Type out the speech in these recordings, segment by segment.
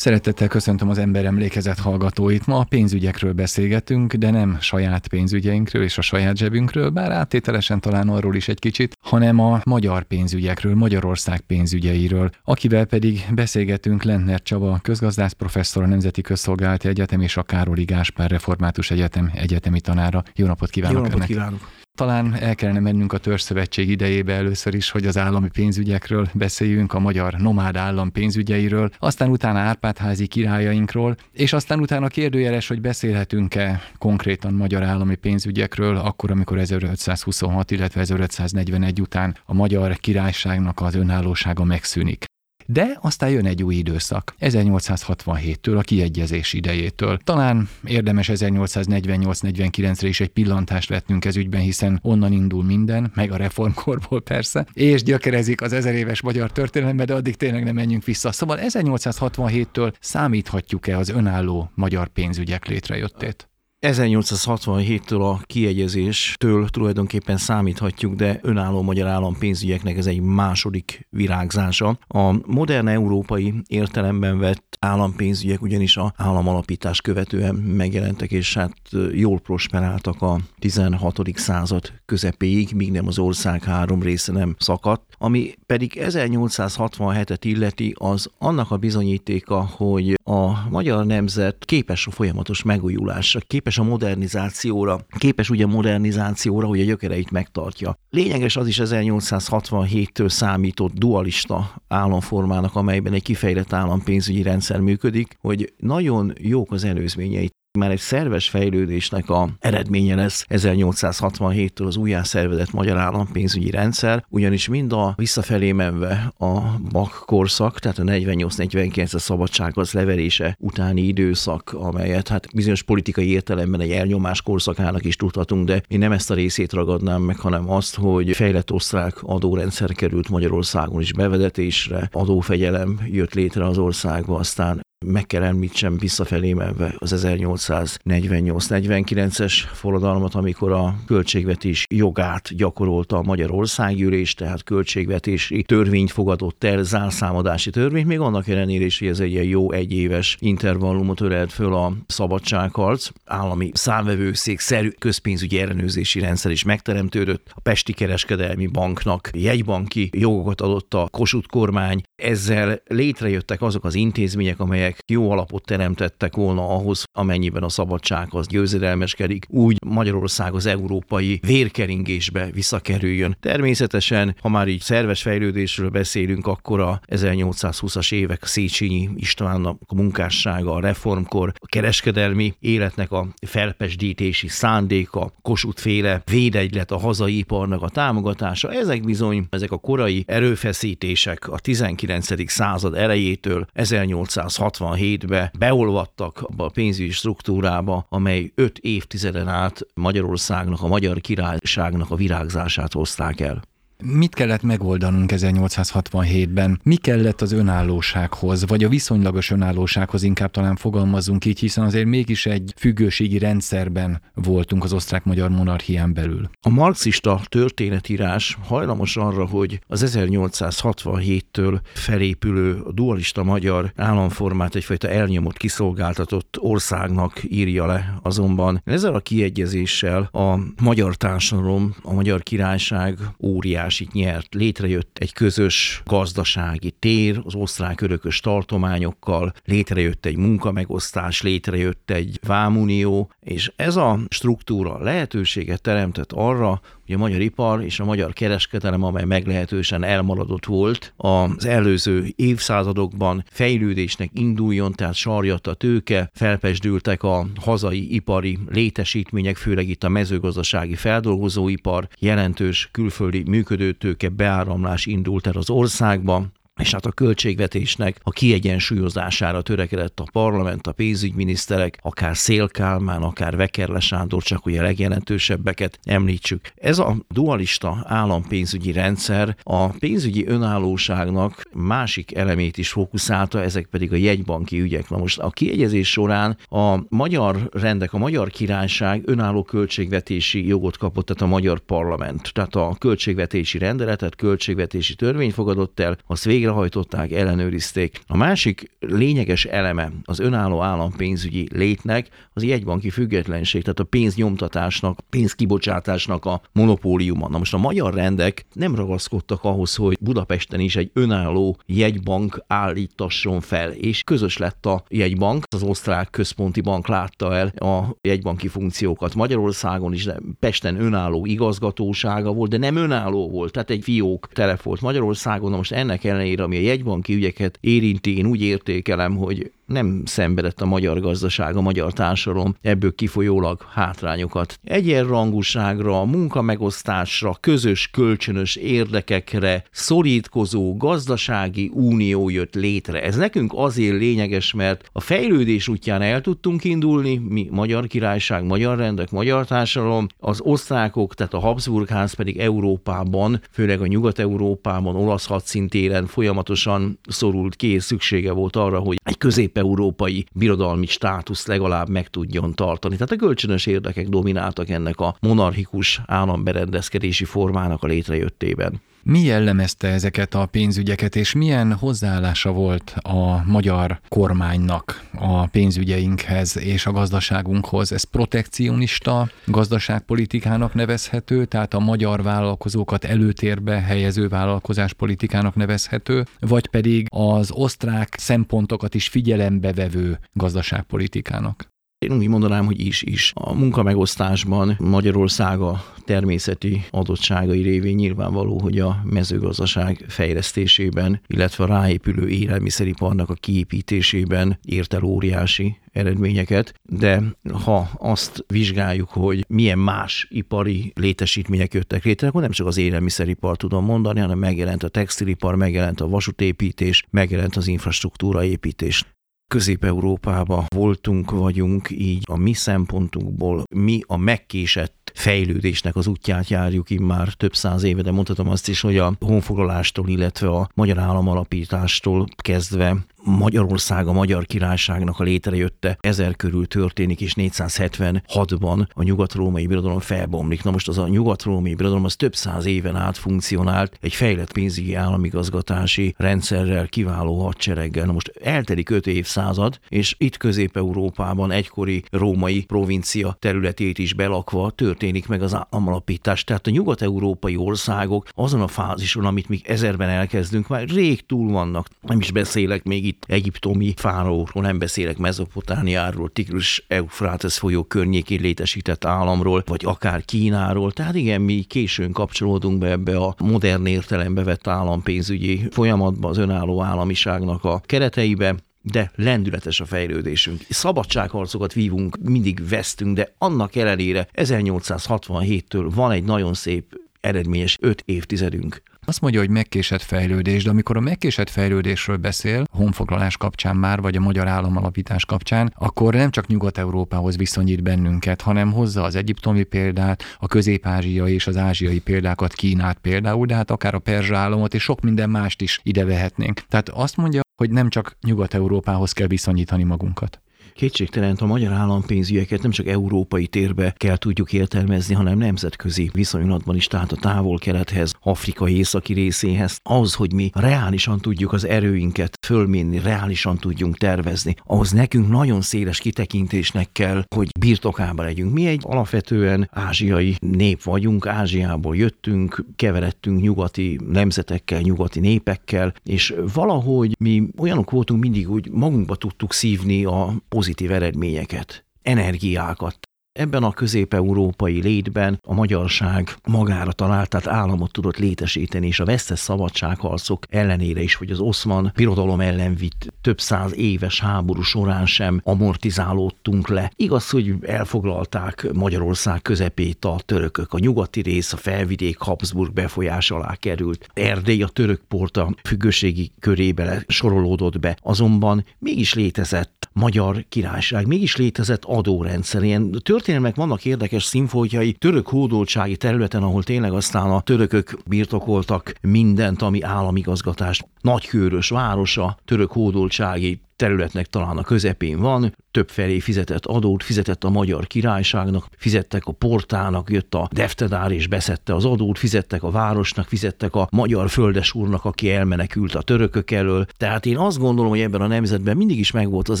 Szeretettel köszöntöm az emberemlékezet hallgatóit. Ma a pénzügyekről beszélgetünk, de nem saját pénzügyeinkről és a saját zsebünkről, bár áttételesen talán arról is egy kicsit, hanem a magyar pénzügyekről, Magyarország pénzügyeiről, akivel pedig beszélgetünk Lentner Csaba, közgazdász professzor, a Nemzeti Közszolgálati Egyetem és a Károli Gáspár Református Egyetem egyetemi tanára. Jó napot kívánok! Jó napot önnek. kívánok! Talán el kellene mennünk a törzszövetség idejébe először is, hogy az állami pénzügyekről beszéljünk, a magyar nomád állam pénzügyeiről, aztán utána Árpádházi királyainkról, és aztán utána kérdőjeles, hogy beszélhetünk-e konkrétan magyar állami pénzügyekről, akkor, amikor 1526, illetve 1541 után a magyar királyságnak az önállósága megszűnik. De aztán jön egy új időszak, 1867-től, a kiegyezés idejétől. Talán érdemes 1848-49-re is egy pillantást vetnünk ez ügyben, hiszen onnan indul minden, meg a reformkorból persze, és gyökerezik az ezer éves magyar történelembe, de addig tényleg nem menjünk vissza. Szóval 1867-től számíthatjuk-e az önálló magyar pénzügyek létrejöttét? 1867-től a kiegyezéstől tulajdonképpen számíthatjuk, de önálló magyar állam pénzügyeknek ez egy második virágzása. A modern európai értelemben vett állampénzügyek ugyanis a államalapítás követően megjelentek, és hát jól prosperáltak a 16. század közepéig, míg nem az ország három része nem szakadt. Ami pedig 1867-et illeti, az annak a bizonyítéka, hogy a magyar nemzet képes a folyamatos megújulásra, képes a modernizációra, képes ugye modernizációra, hogy a gyökereit megtartja. Lényeges az is 1867-től számított dualista államformának, amelyben egy kifejlett állampénzügyi rendszer működik, hogy nagyon jók az előzményei már egy szerves fejlődésnek a eredménye lesz 1867-től az újjászervezett magyar állampénzügyi rendszer, ugyanis mind a visszafelé menve a BAK korszak, tehát a 48-49 a szabadság az leverése utáni időszak, amelyet hát bizonyos politikai értelemben egy elnyomás korszakának is tudhatunk, de én nem ezt a részét ragadnám meg, hanem azt, hogy fejlett osztrák adórendszer került Magyarországon is bevedetésre, adófegyelem jött létre az országba, aztán meg kell említsem visszafelé menve az 1848-49-es forradalmat, amikor a költségvetés jogát gyakorolta a Magyar Országgyűlés, tehát költségvetési törvényt fogadott el, zárszámadási törvényt, még annak ellenére is, hogy ez egy ilyen jó egyéves intervallumot ölelt föl a szabadságharc, állami számvevőszék szerű közpénzügyi ellenőrzési rendszer is megteremtődött, a Pesti Kereskedelmi Banknak jegybanki jogokat adott a Kossuth kormány, ezzel létrejöttek azok az intézmények, amelyek jó alapot teremtettek volna ahhoz, amennyiben a szabadság az győzedelmeskedik, úgy Magyarország az európai vérkeringésbe visszakerüljön. Természetesen, ha már így szerves fejlődésről beszélünk, akkor a 1820-as évek Széchenyi Istvánnak a munkássága, a reformkor, a kereskedelmi életnek a felpesdítési szándéka, Kossuth féle védegylet, a hazai iparnak a támogatása, ezek bizony, ezek a korai erőfeszítések a 19 19. század elejétől 1867-be beolvadtak a pénzügyi struktúrába, amely öt évtizeden át Magyarországnak, a magyar királyságnak a virágzását hozták el. Mit kellett megoldanunk 1867-ben? Mi kellett az önállósághoz, vagy a viszonylagos önállósághoz inkább talán fogalmazunk így, hiszen azért mégis egy függőségi rendszerben voltunk az osztrák-magyar monarchián belül. A marxista történetírás hajlamos arra, hogy az 1867-től felépülő dualista magyar államformát egyfajta elnyomott, kiszolgáltatott országnak írja le. Azonban ezzel a kiegyezéssel a magyar társadalom, a magyar királyság óriás óriásit nyert, létrejött egy közös gazdasági tér az osztrák örökös tartományokkal, létrejött egy munkamegosztás, létrejött egy vámunió, és ez a struktúra lehetőséget teremtett arra, hogy a magyar ipar és a magyar kereskedelem, amely meglehetősen elmaradott volt, az előző évszázadokban fejlődésnek induljon, tehát sarjat a tőke, felpesdültek a hazai ipari létesítmények, főleg itt a mezőgazdasági feldolgozóipar, jelentős külföldi működőtőke beáramlás indult el az országba, és hát a költségvetésnek a kiegyensúlyozására törekedett a parlament, a pénzügyminiszterek, akár Szélkálmán, akár Vekerle Sándor, csak ugye a legjelentősebbeket említsük. Ez a dualista állampénzügyi rendszer a pénzügyi önállóságnak másik elemét is fókuszálta, ezek pedig a jegybanki ügyek. Na most a kiegyezés során a magyar rendek, a magyar királyság önálló költségvetési jogot kapott, tehát a magyar parlament. Tehát a költségvetési rendeletet, költségvetési törvényt fogadott el, azt végre végrehajtották, ellenőrizték. A másik lényeges eleme az önálló állampénzügyi létnek az jegybanki függetlenség, tehát a pénznyomtatásnak, pénzkibocsátásnak a monopóliuma. Na most a magyar rendek nem ragaszkodtak ahhoz, hogy Budapesten is egy önálló jegybank állítasson fel, és közös lett a jegybank, az osztrák központi bank látta el a jegybanki funkciókat Magyarországon is, de Pesten önálló igazgatósága volt, de nem önálló volt, tehát egy fiók telef volt Magyarországon. Na most ennek ellenére, ami a jegybanki ügyeket érinti, én úgy értékelem, hogy nem szenvedett a magyar gazdaság, a magyar társadalom ebből kifolyólag hátrányokat. Egyenrangúságra, munkamegosztásra, közös kölcsönös érdekekre szorítkozó gazdasági unió jött létre. Ez nekünk azért lényeges, mert a fejlődés útján el tudtunk indulni, mi magyar királyság, magyar rendek, magyar társadalom, az osztrákok, tehát a Habsburgház pedig Európában, főleg a Nyugat-Európában, olasz hadszintéren folyamatosan szorult ki, és szüksége volt arra, hogy egy közép európai birodalmi státusz legalább meg tudjon tartani. Tehát a kölcsönös érdekek domináltak ennek a monarchikus államberendezkedési formának a létrejöttében. Mi jellemezte ezeket a pénzügyeket, és milyen hozzáállása volt a magyar kormánynak a pénzügyeinkhez és a gazdaságunkhoz? Ez protekcionista gazdaságpolitikának nevezhető, tehát a magyar vállalkozókat előtérbe helyező vállalkozáspolitikának nevezhető, vagy pedig az osztrák szempontokat is figyelembe vevő gazdaságpolitikának? Én úgy mondanám, hogy is is. A munkamegosztásban Magyarország a természeti adottságai révén nyilvánvaló, hogy a mezőgazdaság fejlesztésében, illetve a ráépülő élelmiszeriparnak a kiépítésében ért el óriási eredményeket, de ha azt vizsgáljuk, hogy milyen más ipari létesítmények jöttek létre, akkor nem csak az élelmiszeripar tudom mondani, hanem megjelent a textilipar, megjelent a vasútépítés, megjelent az infrastruktúra építés. Közép-Európába voltunk, vagyunk, így a mi szempontunkból mi a megkésett fejlődésnek az útját járjuk immár több száz éve, de mondhatom azt is, hogy a honfoglalástól, illetve a magyar államalapítástól kezdve Magyarország a Magyar Királyságnak a létrejötte ezer körül történik, és 476-ban a nyugat-római birodalom felbomlik. Na most az a nyugat-római birodalom az több száz éven át funkcionált egy fejlett pénzügyi államigazgatási rendszerrel, kiváló hadsereggel. Na most eltelik öt évszázad, és itt Közép-Európában egykori római provincia területét is belakva történik meg az államalapítás. Tehát a nyugat-európai országok azon a fázison, amit mi ezerben elkezdünk, már rég túl vannak. Nem is beszélek még itt egyiptomi fáraókról, nem beszélek Mezopotániáról, Tigris Eufrates folyó környékén létesített államról, vagy akár Kínáról. Tehát igen, mi későn kapcsolódunk be ebbe a modern értelembe vett állampénzügyi folyamatba, az önálló államiságnak a kereteibe de lendületes a fejlődésünk. Szabadságharcokat vívunk, mindig vesztünk, de annak ellenére 1867-től van egy nagyon szép eredményes öt évtizedünk. Azt mondja, hogy megkésett fejlődés, de amikor a megkésett fejlődésről beszél, honfoglalás kapcsán már, vagy a magyar államalapítás kapcsán, akkor nem csak Nyugat-Európához viszonyít bennünket, hanem hozza az egyiptomi példát, a közép-ázsiai és az ázsiai példákat, Kínát például, de hát akár a perzsa államot és sok minden mást is ide vehetnénk. Tehát azt mondja, hogy nem csak Nyugat-Európához kell viszonyítani magunkat. Kétségtelen a magyar állampénzügyeket nem csak európai térbe kell tudjuk értelmezni, hanem nemzetközi viszonylatban is, tehát a távol-kelethez, Afrika északi részéhez. Az, hogy mi reálisan tudjuk az erőinket fölmérni, reálisan tudjunk tervezni, ahhoz nekünk nagyon széles kitekintésnek kell, hogy birtokába legyünk. Mi egy alapvetően ázsiai nép vagyunk, Ázsiából jöttünk, keveredtünk nyugati nemzetekkel, nyugati népekkel, és valahogy mi olyanok voltunk mindig, hogy magunkba tudtuk szívni a pozitív eredményeket, energiákat, Ebben a közép-európai létben a magyarság magára talált, tehát államot tudott létesíteni, és a vesztes szabadságharcok ellenére is, hogy az oszman birodalom ellen vitt több száz éves háború során sem amortizálódtunk le. Igaz, hogy elfoglalták Magyarország közepét a törökök, a nyugati rész, a felvidék Habsburg befolyás alá került. Erdély a török porta függőségi körébe sorolódott be, azonban mégis létezett magyar királyság, mégis létezett adórendszer, ilyen történelmek vannak érdekes színfoltjai török hódoltsági területen, ahol tényleg aztán a törökök birtokoltak mindent, ami államigazgatást. Nagykőrös városa, török hódoltsági területnek talán a közepén van, több felé fizetett adót, fizetett a magyar királyságnak, fizettek a portának, jött a deftedár és beszette az adót, fizettek a városnak, fizettek a magyar földesúrnak, aki elmenekült a törökök elől. Tehát én azt gondolom, hogy ebben a nemzetben mindig is megvolt az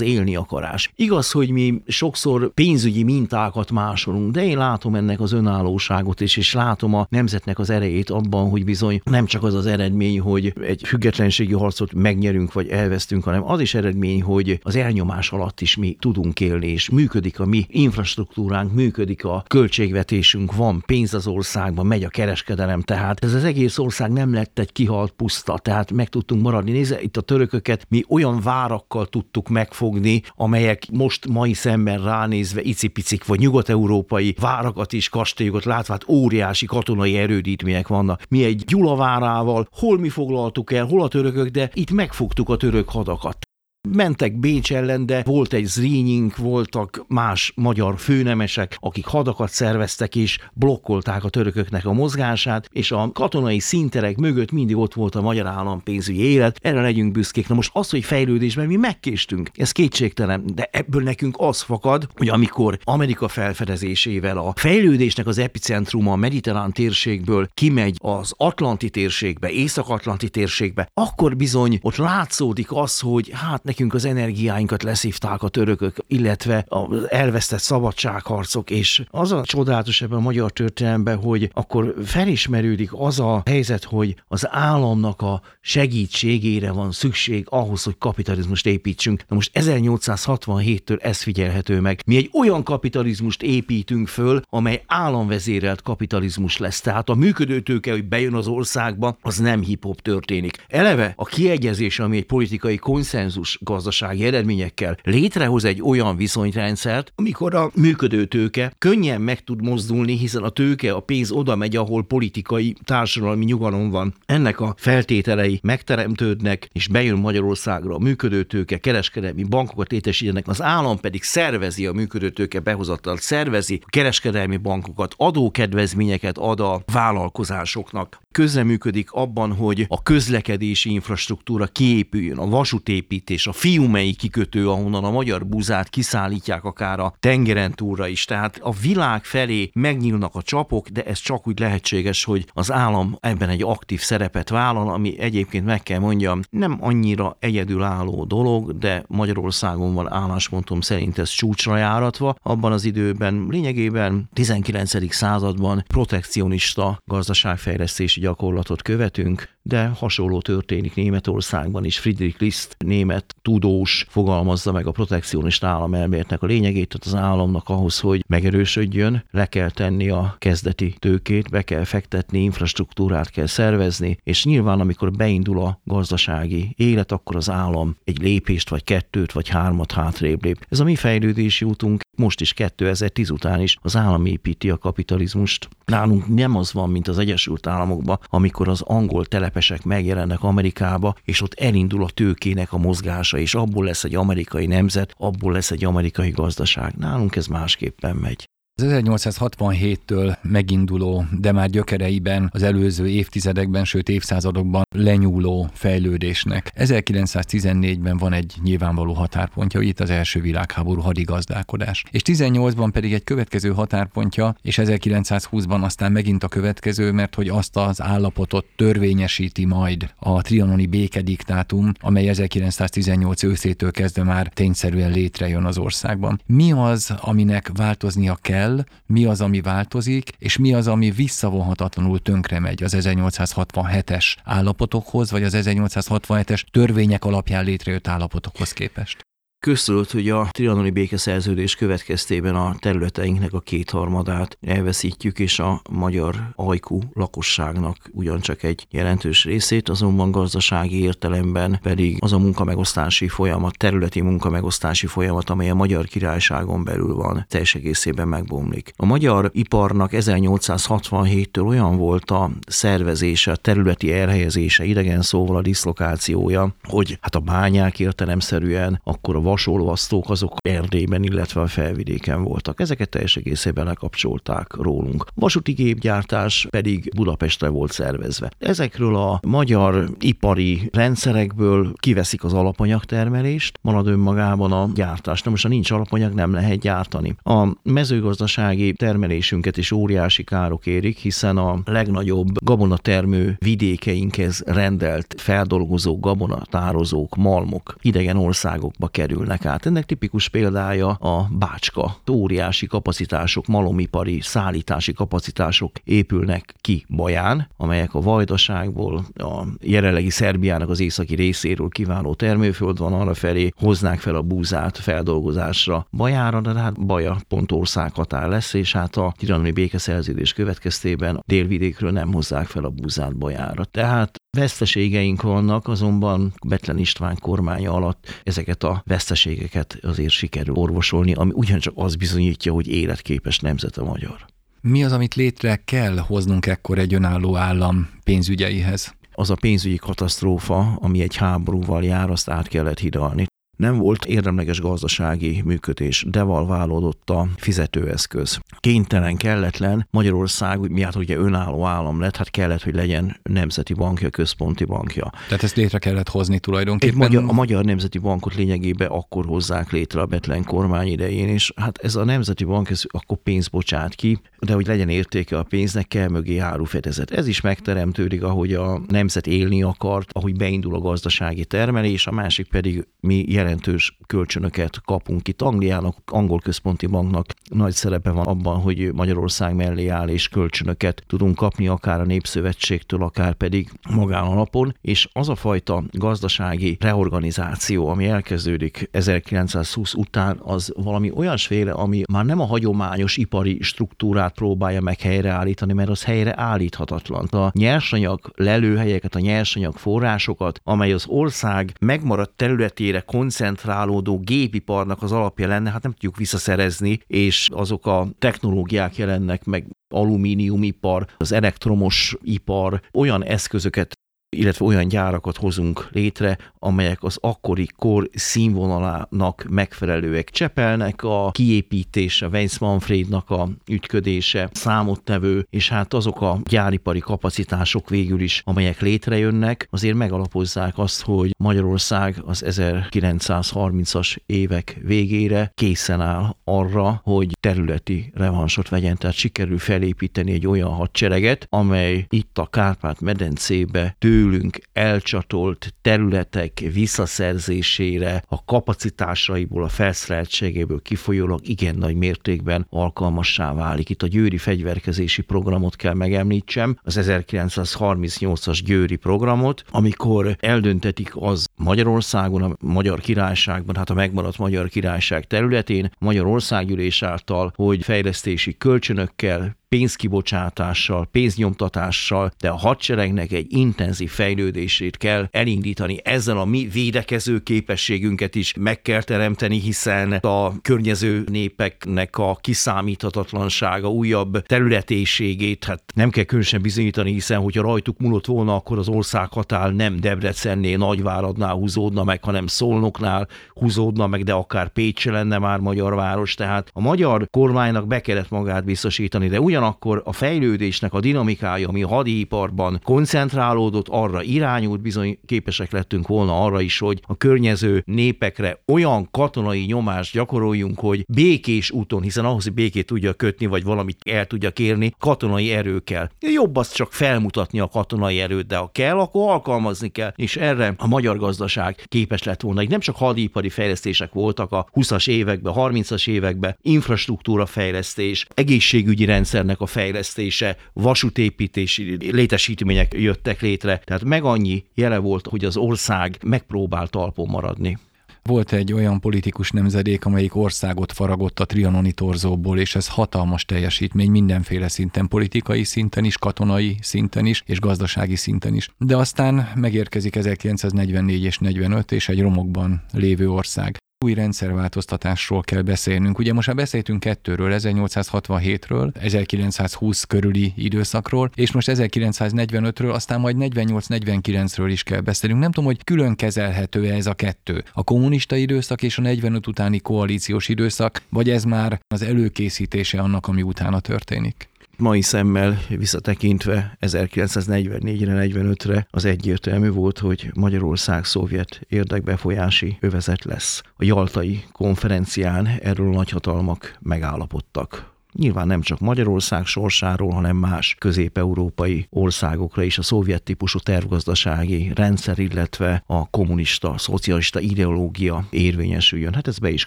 élni akarás. Igaz, hogy mi sokszor pénzügyi mintákat másolunk, de én látom ennek az önállóságot is, és látom a nemzetnek az erejét abban, hogy bizony nem csak az az eredmény, hogy egy függetlenségi harcot megnyerünk vagy elvesztünk, hanem az is eredmény, hogy az elnyomás alatt is mi tudunk élni, és működik a mi infrastruktúránk, működik a költségvetésünk, van pénz az országban, megy a kereskedelem, tehát ez az egész ország nem lett egy kihalt puszta, tehát meg tudtunk maradni. Nézze, itt a törököket mi olyan várakkal tudtuk megfogni, amelyek most mai szemben ránézve icipicik, vagy nyugat-európai várakat is, kastélyokat látva, hát óriási katonai erődítmények vannak. Mi egy Gyulavárával, hol mi foglaltuk el, hol a törökök, de itt megfogtuk a török hadakat. Mentek Bécs ellen, de volt egy Zrínink, voltak más magyar főnemesek, akik hadakat szerveztek és blokkolták a törököknek a mozgását, és a katonai szinterek mögött mindig ott volt a magyar állampénzügyi élet, erre legyünk büszkék. Na most az, hogy fejlődésben mi megkéstünk, ez kétségtelen, de ebből nekünk az fakad, hogy amikor Amerika felfedezésével a fejlődésnek az epicentruma a mediterrán térségből kimegy az Atlanti térségbe, Észak-Atlanti térségbe, akkor bizony ott látszódik az, hogy hát nekünk az energiáinkat leszívták a törökök, illetve az elvesztett szabadságharcok, és az a csodálatos ebben a magyar történelemben, hogy akkor felismerődik az a helyzet, hogy az államnak a segítségére van szükség ahhoz, hogy kapitalizmust építsünk. Na most 1867-től ez figyelhető meg. Mi egy olyan kapitalizmust építünk föl, amely államvezérelt kapitalizmus lesz. Tehát a működőtőke, hogy bejön az országba, az nem hip-hop történik. Eleve a kiegyezés, ami egy politikai konszenzus gazdasági eredményekkel létrehoz egy olyan viszonyrendszert, amikor a működő tőke könnyen meg tud mozdulni, hiszen a tőke, a pénz oda megy, ahol politikai, társadalmi nyugalom van. Ennek a feltételei megteremtődnek, és bejön Magyarországra a működő tőke, kereskedelmi bankokat létesítenek, az állam pedig szervezi a működő tőke behozatalt, szervezi a kereskedelmi bankokat, adókedvezményeket ad a vállalkozásoknak közreműködik abban, hogy a közlekedési infrastruktúra kiépüljön, a vasútépítés, a fiumei kikötő, ahonnan a magyar buzát kiszállítják akár a tengeren túlra is. Tehát a világ felé megnyílnak a csapok, de ez csak úgy lehetséges, hogy az állam ebben egy aktív szerepet vállal, ami egyébként meg kell mondjam, nem annyira egyedülálló dolog, de Magyarországon van álláspontom szerint ez csúcsra járatva. Abban az időben lényegében 19. században protekcionista gazdaságfejlesztési gyakorlatot követünk, de hasonló történik Németországban is. Friedrich List, német tudós fogalmazza meg a protekcionista államelméletnek a lényegét, tehát az államnak ahhoz, hogy megerősödjön, le kell tenni a kezdeti tőkét, be kell fektetni, infrastruktúrát kell szervezni, és nyilván amikor beindul a gazdasági élet, akkor az állam egy lépést, vagy kettőt, vagy hármat hátrébb lép. Ez a mi fejlődési útunk most is 2010 után is az állam építi a kapitalizmust. Nálunk nem az van, mint az Egyesült Államokban, amikor az angol telepesek megjelennek Amerikába, és ott elindul a tőkének a mozgása, és abból lesz egy amerikai nemzet, abból lesz egy amerikai gazdaság. Nálunk ez másképpen megy. Az 1867-től meginduló, de már gyökereiben az előző évtizedekben, sőt évszázadokban lenyúló fejlődésnek. 1914-ben van egy nyilvánvaló határpontja, hogy itt az első világháború hadigazdálkodás. És 18-ban pedig egy következő határpontja, és 1920-ban aztán megint a következő, mert hogy azt az állapotot törvényesíti majd a trianoni békediktátum, amely 1918 őszétől kezdve már tényszerűen létrejön az országban. Mi az, aminek változnia kell, kell, mi az, ami változik, és mi az, ami visszavonhatatlanul tönkre megy az 1867-es állapotokhoz, vagy az 1867-es törvények alapján létrejött állapotokhoz képest. Köztudott, hogy a trianoni békeszerződés következtében a területeinknek a kétharmadát elveszítjük, és a magyar ajkú lakosságnak ugyancsak egy jelentős részét, azonban gazdasági értelemben pedig az a munkamegosztási folyamat, területi munkamegosztási folyamat, amely a magyar királyságon belül van, teljes egészében megbomlik. A magyar iparnak 1867-től olyan volt a szervezése, a területi elhelyezése, idegen szóval a diszlokációja, hogy hát a bányák értelemszerűen, akkor a vasolvasztók azok Erdélyben, illetve a felvidéken voltak. Ezeket teljes egészében lekapcsolták rólunk. Vasúti gépgyártás pedig Budapestre volt szervezve. Ezekről a magyar ipari rendszerekből kiveszik az alapanyagtermelést, marad önmagában a gyártás. Na most, ha nincs alapanyag, nem lehet gyártani. A mezőgazdasági termelésünket is óriási károk érik, hiszen a legnagyobb gabonatermő vidékeinkhez rendelt feldolgozó gabonatározók, malmok idegen országokba kerülnek át. Ennek tipikus példája a Bácska. Óriási kapacitások, malomipari szállítási kapacitások épülnek ki Baján, amelyek a Vajdaságból, a jelenlegi Szerbiának az északi részéről kiváló termőföld van, arra felé hoznák fel a búzát feldolgozásra Bajára, de hát Baja pont országhatár lesz, és hát a tiranoni békeszerződés következtében délvidékről nem hozzák fel a búzát Bajára. Tehát Veszteségeink vannak, azonban Betlen István kormánya alatt ezeket a veszteségeket azért sikerül orvosolni, ami ugyancsak az bizonyítja, hogy életképes nemzet a magyar. Mi az, amit létre kell hoznunk ekkor egy önálló állam pénzügyeihez? az a pénzügyi katasztrófa, ami egy háborúval jár, azt át kellett hidalni nem volt érdemleges gazdasági működés, devalválódott a fizetőeszköz. Kénytelen, kelletlen, Magyarország miatt ugye önálló állam lett, hát kellett, hogy legyen nemzeti bankja, központi bankja. Tehát ezt létre kellett hozni tulajdonképpen? Egy magyar, a Magyar Nemzeti Bankot lényegében akkor hozzák létre a Betlen kormány idején, és hát ez a Nemzeti Bank, ez akkor pénzt bocsát ki, de hogy legyen értéke a pénznek, kell mögé árufedezet. Ez is megteremtődik, ahogy a nemzet élni akart, ahogy beindul a gazdasági termelés, a másik pedig mi jelentős kölcsönöket kapunk itt. Angliának, angol központi banknak nagy szerepe van abban, hogy Magyarország mellé áll és kölcsönöket tudunk kapni akár a Népszövetségtől, akár pedig magánalapon, és az a fajta gazdasági reorganizáció, ami elkezdődik 1920 után, az valami olyasféle, ami már nem a hagyományos ipari struktúrát próbálja meg helyreállítani, mert az helyre állíthatatlan. A nyersanyag lelőhelyeket, a nyersanyag forrásokat, amely az ország megmaradt területére koncentrálódó gépiparnak az alapja lenne, hát nem tudjuk visszaszerezni, és azok a technológiák jelennek meg alumíniumipar, az elektromos ipar olyan eszközöket illetve olyan gyárakat hozunk létre, amelyek az akkori kor színvonalának megfelelőek. Csepelnek a kiépítése, Weiss Manfrednak a ütködése, számottevő, és hát azok a gyáripari kapacitások végül is, amelyek létrejönnek, azért megalapozzák azt, hogy Magyarország az 1930-as évek végére készen áll arra, hogy területi revansot vegyen, tehát sikerül felépíteni egy olyan hadsereget, amely itt a Kárpát-medencébe tő tőlünk elcsatolt területek visszaszerzésére, a kapacitásaiból, a felszereltségéből kifolyólag igen nagy mértékben alkalmassá válik. Itt a győri fegyverkezési programot kell megemlítsem, az 1938-as győri programot, amikor eldöntetik az Magyarországon, a Magyar Királyságban, hát a megmaradt Magyar Királyság területén, Magyarországgyűlés által, hogy fejlesztési kölcsönökkel, pénzkibocsátással, pénznyomtatással, de a hadseregnek egy intenzív fejlődését kell elindítani. Ezzel a mi védekező képességünket is meg kell teremteni, hiszen a környező népeknek a kiszámíthatatlansága, újabb területéségét, hát nem kell különösen bizonyítani, hiszen hogyha rajtuk múlott volna, akkor az ország határ nem Debrecennél, Nagyváradnál húzódna meg, hanem Szolnoknál húzódna meg, de akár Pécs lenne már magyar város. Tehát a magyar kormánynak be kellett magát biztosítani, de ugyan ugyanakkor a fejlődésnek a dinamikája, ami a hadiiparban koncentrálódott, arra irányult, bizony képesek lettünk volna arra is, hogy a környező népekre olyan katonai nyomást gyakoroljunk, hogy békés úton, hiszen ahhoz, hogy békét tudja kötni, vagy valamit el tudja kérni, katonai erő kell. Jobb az csak felmutatni a katonai erőt, de ha kell, akkor alkalmazni kell, és erre a magyar gazdaság képes lett volna. Nem csak hadipari fejlesztések voltak a 20-as években, 30-as években, infrastruktúra fejlesztés, egészségügyi rendszer rendszernek a fejlesztése, vasútépítési létesítmények jöttek létre. Tehát meg annyi jele volt, hogy az ország megpróbál talpon maradni. Volt egy olyan politikus nemzedék, amelyik országot faragott a trianoni torzóból, és ez hatalmas teljesítmény mindenféle szinten, politikai szinten is, katonai szinten is, és gazdasági szinten is. De aztán megérkezik 1944 és 45, és egy romokban lévő ország. Új rendszerváltoztatásról kell beszélnünk. Ugye most már beszéltünk kettőről, 1867-ről, 1920 körüli időszakról, és most 1945-ről, aztán majd 48-49-ről is kell beszélnünk. Nem tudom, hogy külön kezelhető -e ez a kettő. A kommunista időszak és a 45 utáni koalíciós időszak, vagy ez már az előkészítése annak, ami utána történik? Mai szemmel visszatekintve 1944-re, 45-re az egyértelmű volt, hogy Magyarország szovjet érdekbefolyási övezet lesz. A Jaltai konferencián erről a nagyhatalmak megállapodtak. Nyilván nem csak Magyarország sorsáról, hanem más közép-európai országokra is a szovjet típusú tervgazdasági rendszer, illetve a kommunista, szocialista ideológia érvényesüljön. Hát ez be is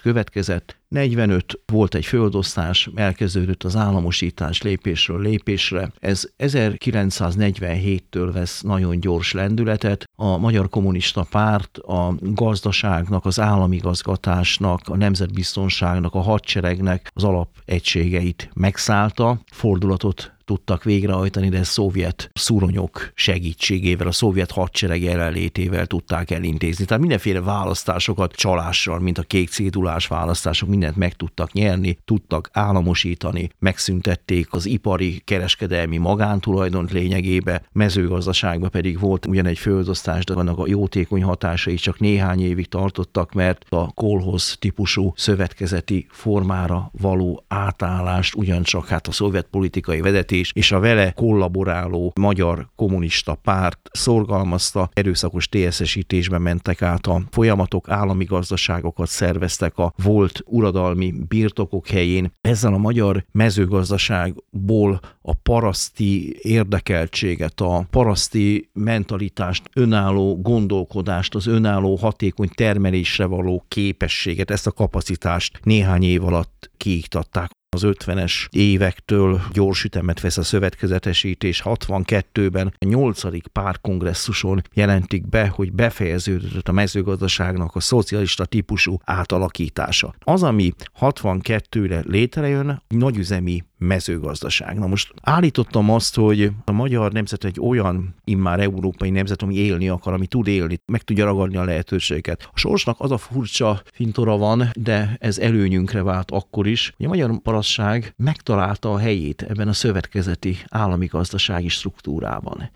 következett. 45 volt egy földosztás, elkezdődött az államosítás lépésről lépésre. Ez 1947-től vesz nagyon gyors lendületet. A Magyar Kommunista Párt a gazdaságnak, az államigazgatásnak, a nemzetbiztonságnak, a hadseregnek az alapegységeit megszállta, fordulatot tudtak végrehajtani, de szovjet szuronyok segítségével, a szovjet hadsereg jelenlétével tudták elintézni. Tehát mindenféle választásokat csalással, mint a kék cédulás választások, mindent meg tudtak nyerni, tudtak államosítani, megszüntették az ipari kereskedelmi magántulajdont lényegébe, mezőgazdaságban pedig volt ugyan egy földosztás, de annak a jótékony hatásai csak néhány évig tartottak, mert a kolhoz típusú szövetkezeti formára való átállást ugyancsak hát a szovjet politikai vezetés vezetés és a vele kollaboráló magyar kommunista párt szorgalmazta, erőszakos TSZ-esítésbe mentek át a folyamatok, állami gazdaságokat szerveztek a volt uradalmi birtokok helyén. Ezzel a magyar mezőgazdaságból a paraszti érdekeltséget, a paraszti mentalitást, önálló gondolkodást, az önálló hatékony termelésre való képességet, ezt a kapacitást néhány év alatt kiiktatták az 50-es évektől gyors ütemet vesz a szövetkezetesítés. 62-ben a 8. párkongresszuson jelentik be, hogy befejeződött a mezőgazdaságnak a szocialista típusú átalakítása. Az, ami 62-re létrejön, nagyüzemi mezőgazdaság. Na most állítottam azt, hogy a magyar nemzet egy olyan immár európai nemzet, ami élni akar, ami tud élni, meg tudja ragadni a lehetőséget. A sorsnak az a furcsa fintora van, de ez előnyünkre vált akkor is, hogy a magyar parasság megtalálta a helyét ebben a szövetkezeti állami gazdasági struktúrában.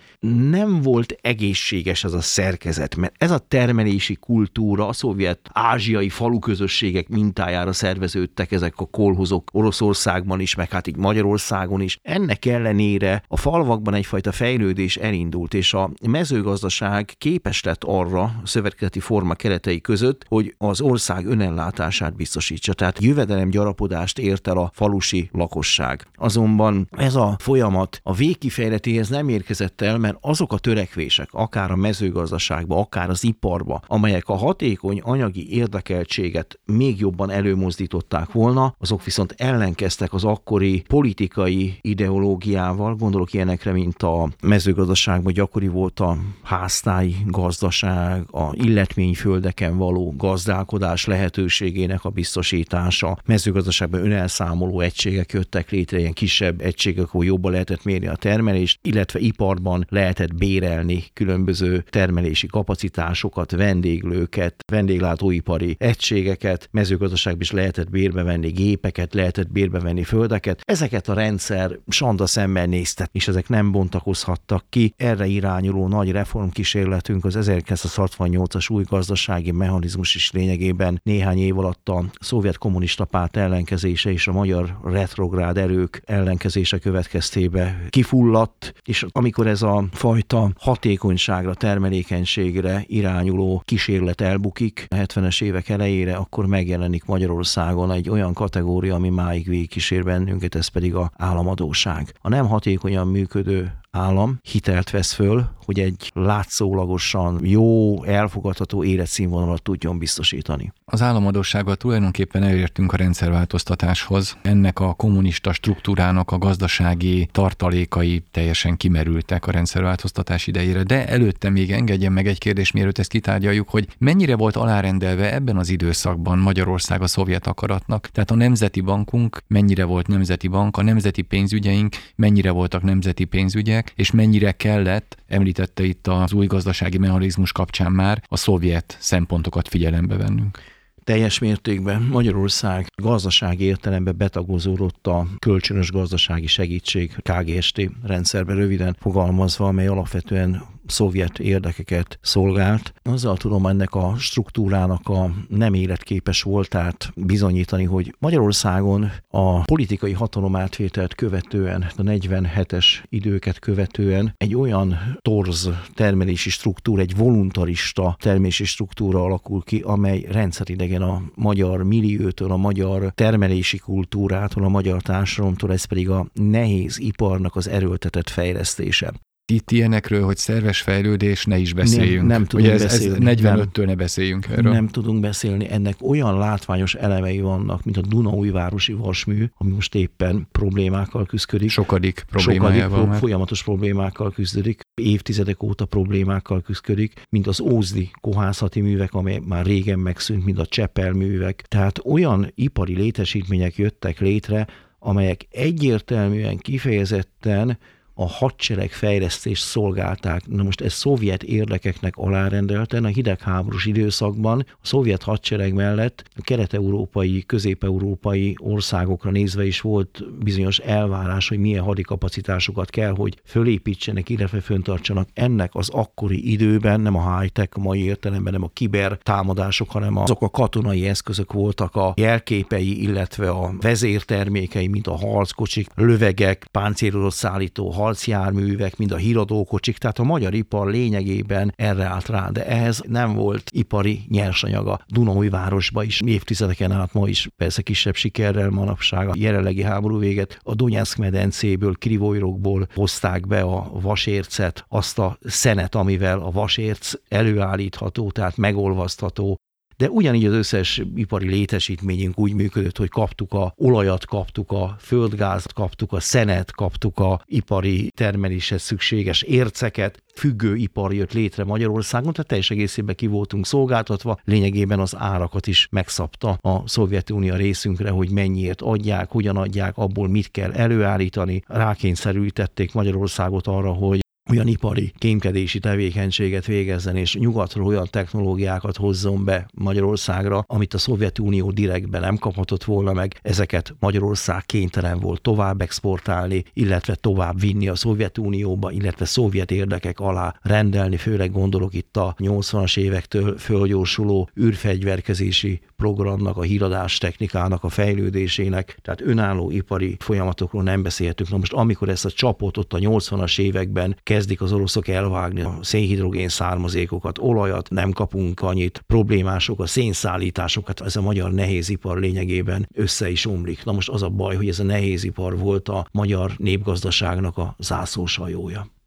Nem volt egészséges ez a szerkezet, mert ez a termelési kultúra a szovjet ázsiai faluközösségek mintájára szerveződtek ezek a kolhozok Oroszországban is, meg hát Magyarországon is. Ennek ellenére a falvakban egyfajta fejlődés elindult, és a mezőgazdaság képes lett arra szövetkezeti forma keretei között, hogy az ország önellátását biztosítsa. Tehát jövedelem gyarapodást ért el a falusi lakosság. Azonban ez a folyamat a végkifejletéhez nem érkezett el, mert azok a törekvések, akár a mezőgazdaságba, akár az iparba, amelyek a hatékony anyagi érdekeltséget még jobban előmozdították volna, azok viszont ellenkeztek az akkori politikai ideológiával, gondolok ilyenekre, mint a mezőgazdaságban gyakori volt a háztáji gazdaság, a illetményföldeken való gazdálkodás lehetőségének a biztosítása, mezőgazdaságban önelszámoló egységek jöttek létre, ilyen kisebb egységek, ahol jobban lehetett mérni a termelést, illetve iparban lehetett bérelni különböző termelési kapacitásokat, vendéglőket, vendéglátóipari egységeket, mezőgazdaságban is lehetett bérbe venni gépeket, lehetett bérbe venni földeket. Ezeket a rendszer sanda szemmel nézte, és ezek nem bontakozhattak ki. Erre irányuló nagy reformkísérletünk az 1968-as új gazdasági mechanizmus is lényegében néhány év alatt a szovjet kommunista párt ellenkezése és a magyar retrográd erők ellenkezése következtébe kifulladt, és amikor ez a fajta hatékonyságra, termelékenységre irányuló kísérlet elbukik a 70-es évek elejére, akkor megjelenik Magyarországon egy olyan kategória, ami máig végigkísér bennünket, ez pedig a államadóság. A nem hatékonyan működő állam hitelt vesz föl, hogy egy látszólagosan jó, elfogadható életszínvonalat tudjon biztosítani. Az államadósággal tulajdonképpen elértünk a rendszerváltoztatáshoz. Ennek a kommunista struktúrának a gazdasági tartalékai teljesen kimerültek a rendszerváltoztatás idejére, de előtte még engedjen meg egy kérdés, mielőtt ezt kitárgyaljuk, hogy mennyire volt alárendelve ebben az időszakban Magyarország a szovjet akaratnak, tehát a Nemzeti Bankunk mennyire volt Nemzeti Bank, a nemzeti pénzügyeink mennyire voltak nemzeti pénzügyek, és mennyire kellett, említette itt az új gazdasági mechanizmus kapcsán már, a szovjet szempontokat figyelembe vennünk. teljes mértékben. Magyarország gazdasági értelemben betagozódott a kölcsönös gazdasági segítség KGST rendszerbe röviden fogalmazva, amely alapvetően szovjet érdekeket szolgált. Azzal tudom ennek a struktúrának a nem életképes voltát bizonyítani, hogy Magyarországon a politikai hatalomátvételt követően, a 47-es időket követően egy olyan torz termelési struktúra, egy voluntarista termelési struktúra alakul ki, amely rendszeridegen a magyar milliótől, a magyar termelési kultúrától, a magyar társadalomtól, ez pedig a nehéz iparnak az erőltetett fejlesztése itt ilyenekről, hogy szerves fejlődés, ne is beszéljünk. Nem, nem tudunk Ugye ez, beszélni. Ez 45-től ne beszéljünk erről. Nem tudunk beszélni. Ennek olyan látványos elemei vannak, mint a Dunaújvárosi vasmű, ami most éppen problémákkal küzdik. Sokadik problémájával. Sokadik pro- folyamatos problémákkal küzdik. Évtizedek óta problémákkal küzdik, mint az Ózdi kohászati művek, amely már régen megszűnt, mint a Csepel művek. Tehát olyan ipari létesítmények jöttek létre, amelyek egyértelműen kifejezetten a hadsereg fejlesztést szolgálták. Na most ez szovjet érdekeknek alárendelten a hidegháborús időszakban a szovjet hadsereg mellett a kelet-európai, közép-európai országokra nézve is volt bizonyos elvárás, hogy milyen hadikapacitásokat kell, hogy fölépítsenek, illetve föntartsanak. Ennek az akkori időben nem a high-tech, a mai értelemben nem a kiber támadások, hanem azok a katonai eszközök voltak a jelképei, illetve a vezértermékei, mint a harckocsik, lövegek, páncélozott szállító harcjárművek, mind a híradókocsik, tehát a magyar ipar lényegében erre állt rá, de ehhez nem volt ipari nyersanyaga. Dunaújvárosba is évtizedeken át ma is persze kisebb sikerrel manapság a jelenlegi háború véget a Donetsk medencéből, Krivojrokból hozták be a vasércet, azt a szenet, amivel a vasérc előállítható, tehát megolvasztható, de ugyanígy az összes ipari létesítményünk úgy működött, hogy kaptuk a olajat, kaptuk a földgázt, kaptuk a szenet, kaptuk a ipari termeléshez szükséges érceket, függő ipar jött létre Magyarországon, tehát teljes egészében ki voltunk szolgáltatva, lényegében az árakat is megszabta a Szovjetunió részünkre, hogy mennyiért adják, hogyan adják, abból mit kell előállítani. Rákényszerültették Magyarországot arra, hogy olyan ipari kémkedési tevékenységet végezzen, és nyugatról olyan technológiákat hozzon be Magyarországra, amit a Szovjetunió direktben nem kaphatott volna meg, ezeket Magyarország kénytelen volt tovább exportálni, illetve tovább vinni a Szovjetunióba, illetve szovjet érdekek alá rendelni, főleg gondolok itt a 80-as évektől fölgyorsuló űrfegyverkezési programnak, a híradás technikának a fejlődésének, tehát önálló ipari folyamatokról nem beszéltünk. Na most amikor ezt a csapot ott a 80-as években kezdik az oroszok elvágni a szénhidrogén származékokat, olajat, nem kapunk annyit, problémások, a szénszállításokat, ez a magyar nehézipar lényegében össze is omlik. Na most az a baj, hogy ez a nehézipar volt a magyar népgazdaságnak a zászlósajója.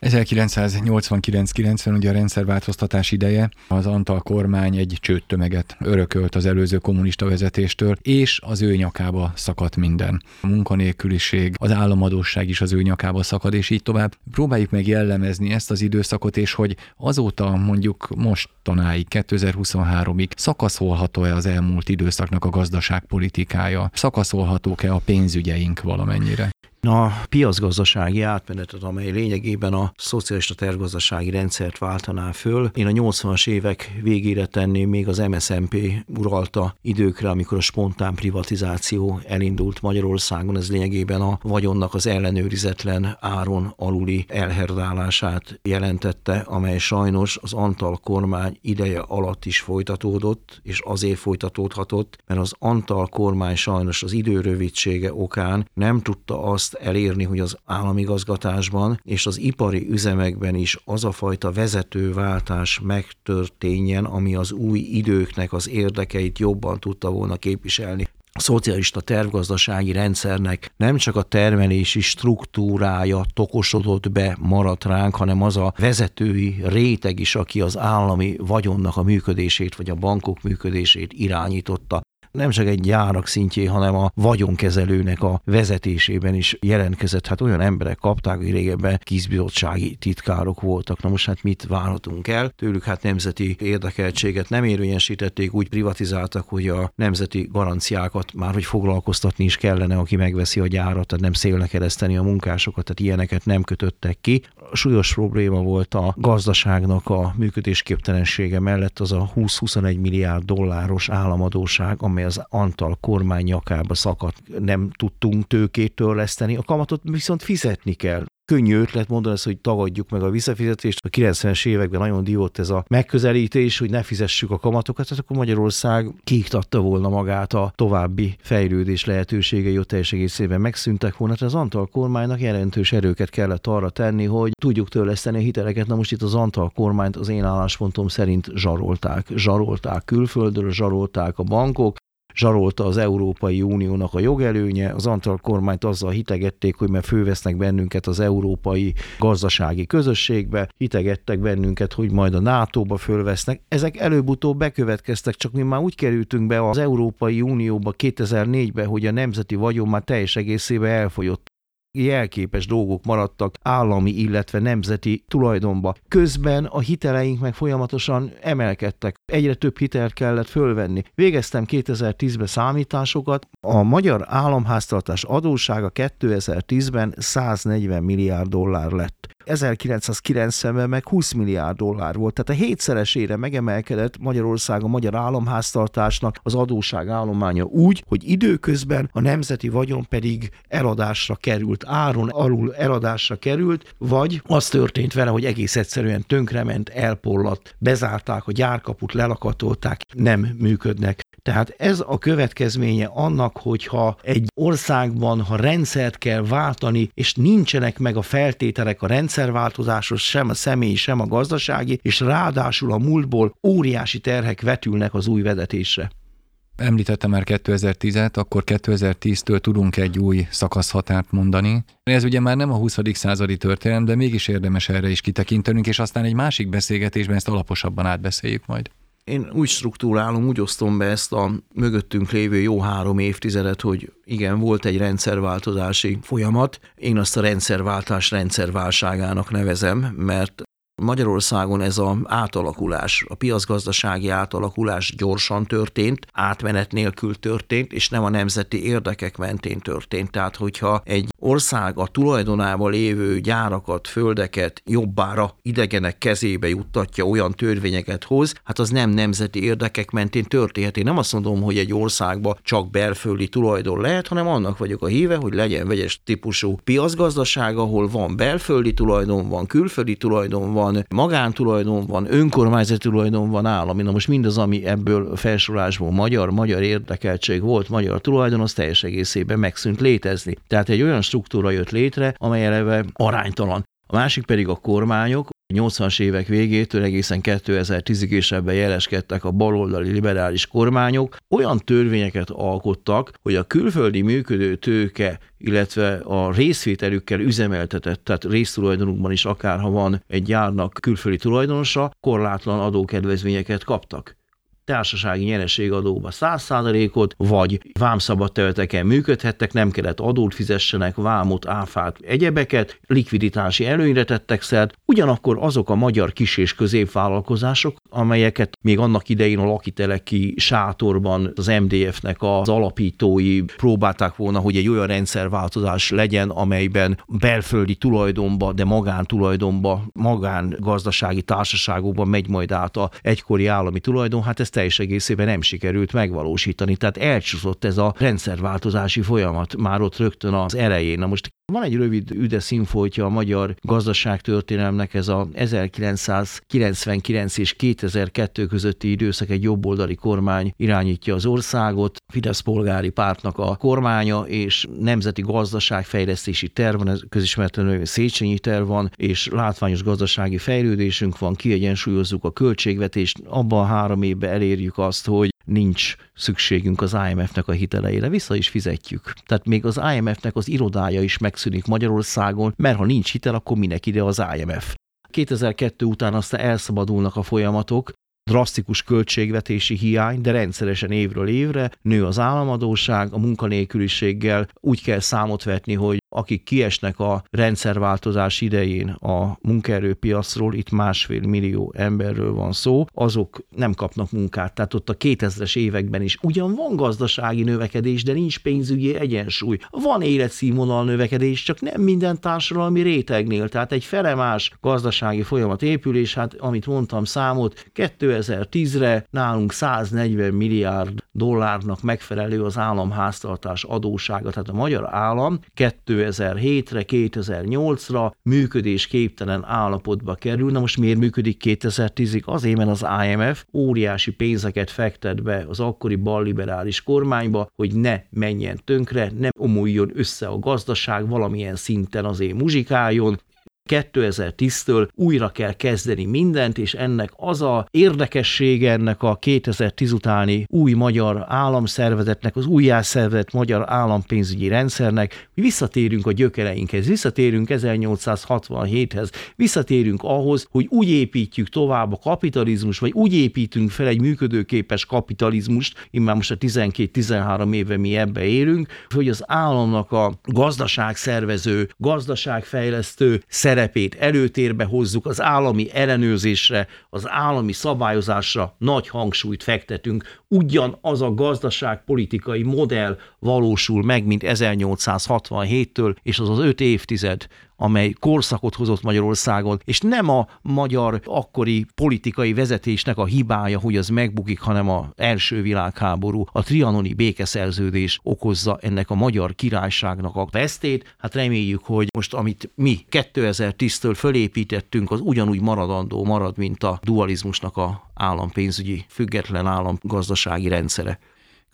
1989-90 ugye a rendszerváltoztatás ideje, az Antal kormány egy csőttömeget örökölt az előző kommunista vezetéstől, és az ő nyakába szakadt minden. A munkanélküliség, az államadóság is az ő nyakába szakad, és így tovább. Próbáljuk meg jellemezni ezt az időszakot, és hogy azóta mondjuk most tanáig, 2023-ig szakaszolható-e az elmúlt időszaknak a gazdaságpolitikája? Szakaszolhatók-e a pénzügyeink valamennyire? A piacgazdasági átmenetet, amely lényegében a szocialista tervgazdasági rendszert váltaná föl. Én a 80-as évek végére tenném még az MSZMP uralta időkre, amikor a spontán privatizáció elindult Magyarországon. Ez lényegében a vagyonnak az ellenőrizetlen áron aluli elherdálását jelentette, amely sajnos az Antal kormány ideje alatt is folytatódott, és azért folytatódhatott, mert az Antal kormány sajnos az időrövidsége okán nem tudta azt elérni, hogy az államigazgatásban és az ipari üzemekben is az a fajta vezetőváltás megtörténjen, ami az új időknek az érdekeit jobban tudta volna képviselni. A szocialista tervgazdasági rendszernek nem csak a termelési struktúrája tokosodott be, maradt ránk, hanem az a vezetői réteg is, aki az állami vagyonnak a működését, vagy a bankok működését irányította nem csak egy gyárak szintjén, hanem a vagyonkezelőnek a vezetésében is jelentkezett. Hát olyan emberek kapták, hogy régebben kizbizottsági titkárok voltak. Na most hát mit várhatunk el? Tőlük hát nemzeti érdekeltséget nem érvényesítették, úgy privatizáltak, hogy a nemzeti garanciákat már hogy foglalkoztatni is kellene, aki megveszi a gyárat, tehát nem szélnek kereszteni a munkásokat, tehát ilyeneket nem kötöttek ki. Súlyos probléma volt a gazdaságnak a működésképtelensége mellett az a 20-21 milliárd dolláros államadóság, amely az Antal kormány nyakába szakadt. Nem tudtunk tőkét törleszteni, a kamatot viszont fizetni kell könnyű ötlet mondani ezt, hogy tagadjuk meg a visszafizetést. A 90-es években nagyon divott ez a megközelítés, hogy ne fizessük a kamatokat, tehát akkor Magyarország kiiktatta volna magát a további fejlődés lehetőségei, ott teljes egészében megszűntek volna. Tehát az Antal kormánynak jelentős erőket kellett arra tenni, hogy tudjuk törleszteni a hiteleket. Na most itt az Antal kormányt az én álláspontom szerint zsarolták. Zsarolták külföldről, zsarolták a bankok, zsarolta az Európai Uniónak a jogelőnye, az Antal kormányt azzal hitegették, hogy mert fővesznek bennünket az európai gazdasági közösségbe, hitegettek bennünket, hogy majd a NATO-ba fölvesznek. Ezek előbb-utóbb bekövetkeztek, csak mi már úgy kerültünk be az Európai Unióba 2004-ben, hogy a nemzeti vagyon már teljes egészében elfogyott jelképes dolgok maradtak állami, illetve nemzeti tulajdonba. Közben a hiteleink meg folyamatosan emelkedtek. Egyre több hitelt kellett fölvenni. Végeztem 2010-ben számításokat. A magyar államháztartás adósága 2010-ben 140 milliárd dollár lett. 1990-ben meg 20 milliárd dollár volt. Tehát a hétszeresére megemelkedett Magyarország a magyar államháztartásnak az adóság állománya úgy, hogy időközben a nemzeti vagyon pedig eladásra került, áron alul eladásra került, vagy az történt vele, hogy egész egyszerűen tönkrement, elpolladt, bezárták a gyárkaput, lelakatolták, nem működnek. Tehát ez a következménye annak, hogyha egy országban, ha rendszert kell váltani, és nincsenek meg a feltételek a rendszerváltozáshoz, sem a személyi, sem a gazdasági, és ráadásul a múltból óriási terhek vetülnek az új vezetésre. Említettem már 2010-et, akkor 2010-től tudunk egy új szakaszhatárt mondani. Ez ugye már nem a 20. századi történelem, de mégis érdemes erre is kitekintenünk, és aztán egy másik beszélgetésben ezt alaposabban átbeszéljük majd. Én úgy struktúrálom, úgy osztom be ezt a mögöttünk lévő jó három évtizedet, hogy igen, volt egy rendszerváltozási folyamat. Én azt a rendszerváltás rendszerválságának nevezem, mert Magyarországon ez az átalakulás, a piacgazdasági átalakulás gyorsan történt, átmenet nélkül történt, és nem a nemzeti érdekek mentén történt. Tehát, hogyha egy ország a tulajdonában lévő gyárakat, földeket jobbára idegenek kezébe juttatja, olyan törvényeket hoz, hát az nem nemzeti érdekek mentén történhet. Én nem azt mondom, hogy egy országba csak belföldi tulajdon lehet, hanem annak vagyok a híve, hogy legyen vegyes típusú piacgazdaság, ahol van belföldi tulajdon, van külföldi tulajdon, van van magántulajdon, van önkormányzati tulajdon, van állami. Na most mindaz, ami ebből felsorolásból magyar, magyar érdekeltség volt, magyar tulajdon, az teljes egészében megszűnt létezni. Tehát egy olyan struktúra jött létre, amely eleve aránytalan. A másik pedig a kormányok, 80-as évek végétől egészen 2010-ig és ebben jeleskedtek a baloldali liberális kormányok, olyan törvényeket alkottak, hogy a külföldi működő tőke, illetve a részvételükkel üzemeltetett, tehát résztulajdonukban is akár ha van egy gyárnak külföldi tulajdonosa, korlátlan adókedvezményeket kaptak társasági nyereségadóba 100%-ot, vagy vámszabad területeken működhettek, nem kellett adót fizessenek, vámot, áfát, egyebeket, likviditási előnyre tettek szert, ugyanakkor azok a magyar kis- és középvállalkozások, amelyeket még annak idején a lakiteleki sátorban az MDF-nek az alapítói próbálták volna, hogy egy olyan rendszerváltozás legyen, amelyben belföldi tulajdonba, de magántulajdonba, magángazdasági társaságokban megy majd át a egykori állami tulajdon, hát ezt teljes egészében nem sikerült megvalósítani. Tehát elcsúszott ez a rendszerváltozási folyamat már ott rögtön az elején. Na most van egy rövid üde színfoltja a magyar gazdaságtörténelmnek, ez a 1999 és 2002 közötti időszak egy jobboldali kormány irányítja az országot, Fidesz polgári pártnak a kormánya, és nemzeti gazdaságfejlesztési terv van, ez közismerten Széchenyi terv van, és látványos gazdasági fejlődésünk van, kiegyensúlyozzuk a költségvetést, abban a három évben elérjük azt, hogy nincs szükségünk az IMF-nek a hiteleire, vissza is fizetjük. Tehát még az IMF-nek az irodája is megszűnik Magyarországon, mert ha nincs hitel, akkor minek ide az IMF. 2002 után aztán elszabadulnak a folyamatok, drasztikus költségvetési hiány, de rendszeresen évről évre nő az államadóság, a munkanélküliséggel úgy kell számot vetni, hogy akik kiesnek a rendszerváltozás idején a munkaerőpiacról, itt másfél millió emberről van szó, azok nem kapnak munkát. Tehát ott a 2000-es években is ugyan van gazdasági növekedés, de nincs pénzügyi egyensúly. Van életszínvonal növekedés, csak nem minden társadalmi rétegnél. Tehát egy felemás gazdasági folyamat épül, és hát amit mondtam számot, 2010-re nálunk 140 milliárd dollárnak megfelelő az államháztartás adósága. Tehát a magyar állam 2007-re, 2008-ra működésképtelen állapotba kerül. Na most miért működik 2010-ig? Azért, mert az IMF óriási pénzeket fektet be az akkori balliberális kormányba, hogy ne menjen tönkre, ne omuljon össze a gazdaság, valamilyen szinten azért muzsikáljon, 2010-től újra kell kezdeni mindent, és ennek az a érdekessége ennek a 2010 utáni új magyar államszervezetnek, az újjászervezett magyar állampénzügyi rendszernek, hogy visszatérünk a gyökereinkhez, visszatérünk 1867-hez, visszatérünk ahhoz, hogy úgy építjük tovább a kapitalizmus, vagy úgy építünk fel egy működőképes kapitalizmust, immár most a 12-13 éve mi ebbe élünk, hogy az államnak a gazdaságszervező, gazdaságfejlesztő szervező szerepét előtérbe hozzuk, az állami ellenőrzésre, az állami szabályozásra nagy hangsúlyt fektetünk. Ugyanaz a gazdaságpolitikai modell valósul meg, mint 1867-től, és az az öt évtized, amely korszakot hozott Magyarországon, és nem a magyar akkori politikai vezetésnek a hibája, hogy az megbukik, hanem a első világháború, a trianoni békeszerződés okozza ennek a magyar királyságnak a vesztét. Hát reméljük, hogy most amit mi 2010-től fölépítettünk, az ugyanúgy maradandó marad, mint a dualizmusnak a állampénzügyi, független államgazdasági rendszere.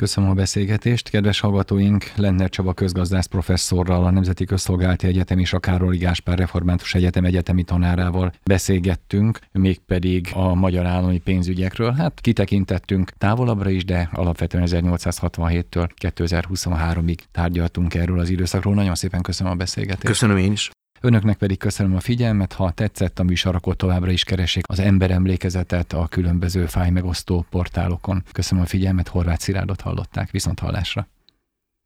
Köszönöm a beszélgetést. Kedves hallgatóink, Lentner Csaba közgazdász professzorral, a Nemzeti Közszolgálati Egyetem és a Károly Gáspár Református Egyetem egyetemi tanárával beszélgettünk, mégpedig a magyar állami pénzügyekről. Hát kitekintettünk távolabbra is, de alapvetően 1867-től 2023-ig tárgyaltunk erről az időszakról. Nagyon szépen köszönöm a beszélgetést. Köszönöm én is. Önöknek pedig köszönöm a figyelmet, ha tetszett a műsor, akkor továbbra is keressék az emberemlékezetet a különböző fájmegosztó portálokon. Köszönöm a figyelmet, Horváth Szilárdot hallották, viszont hallásra.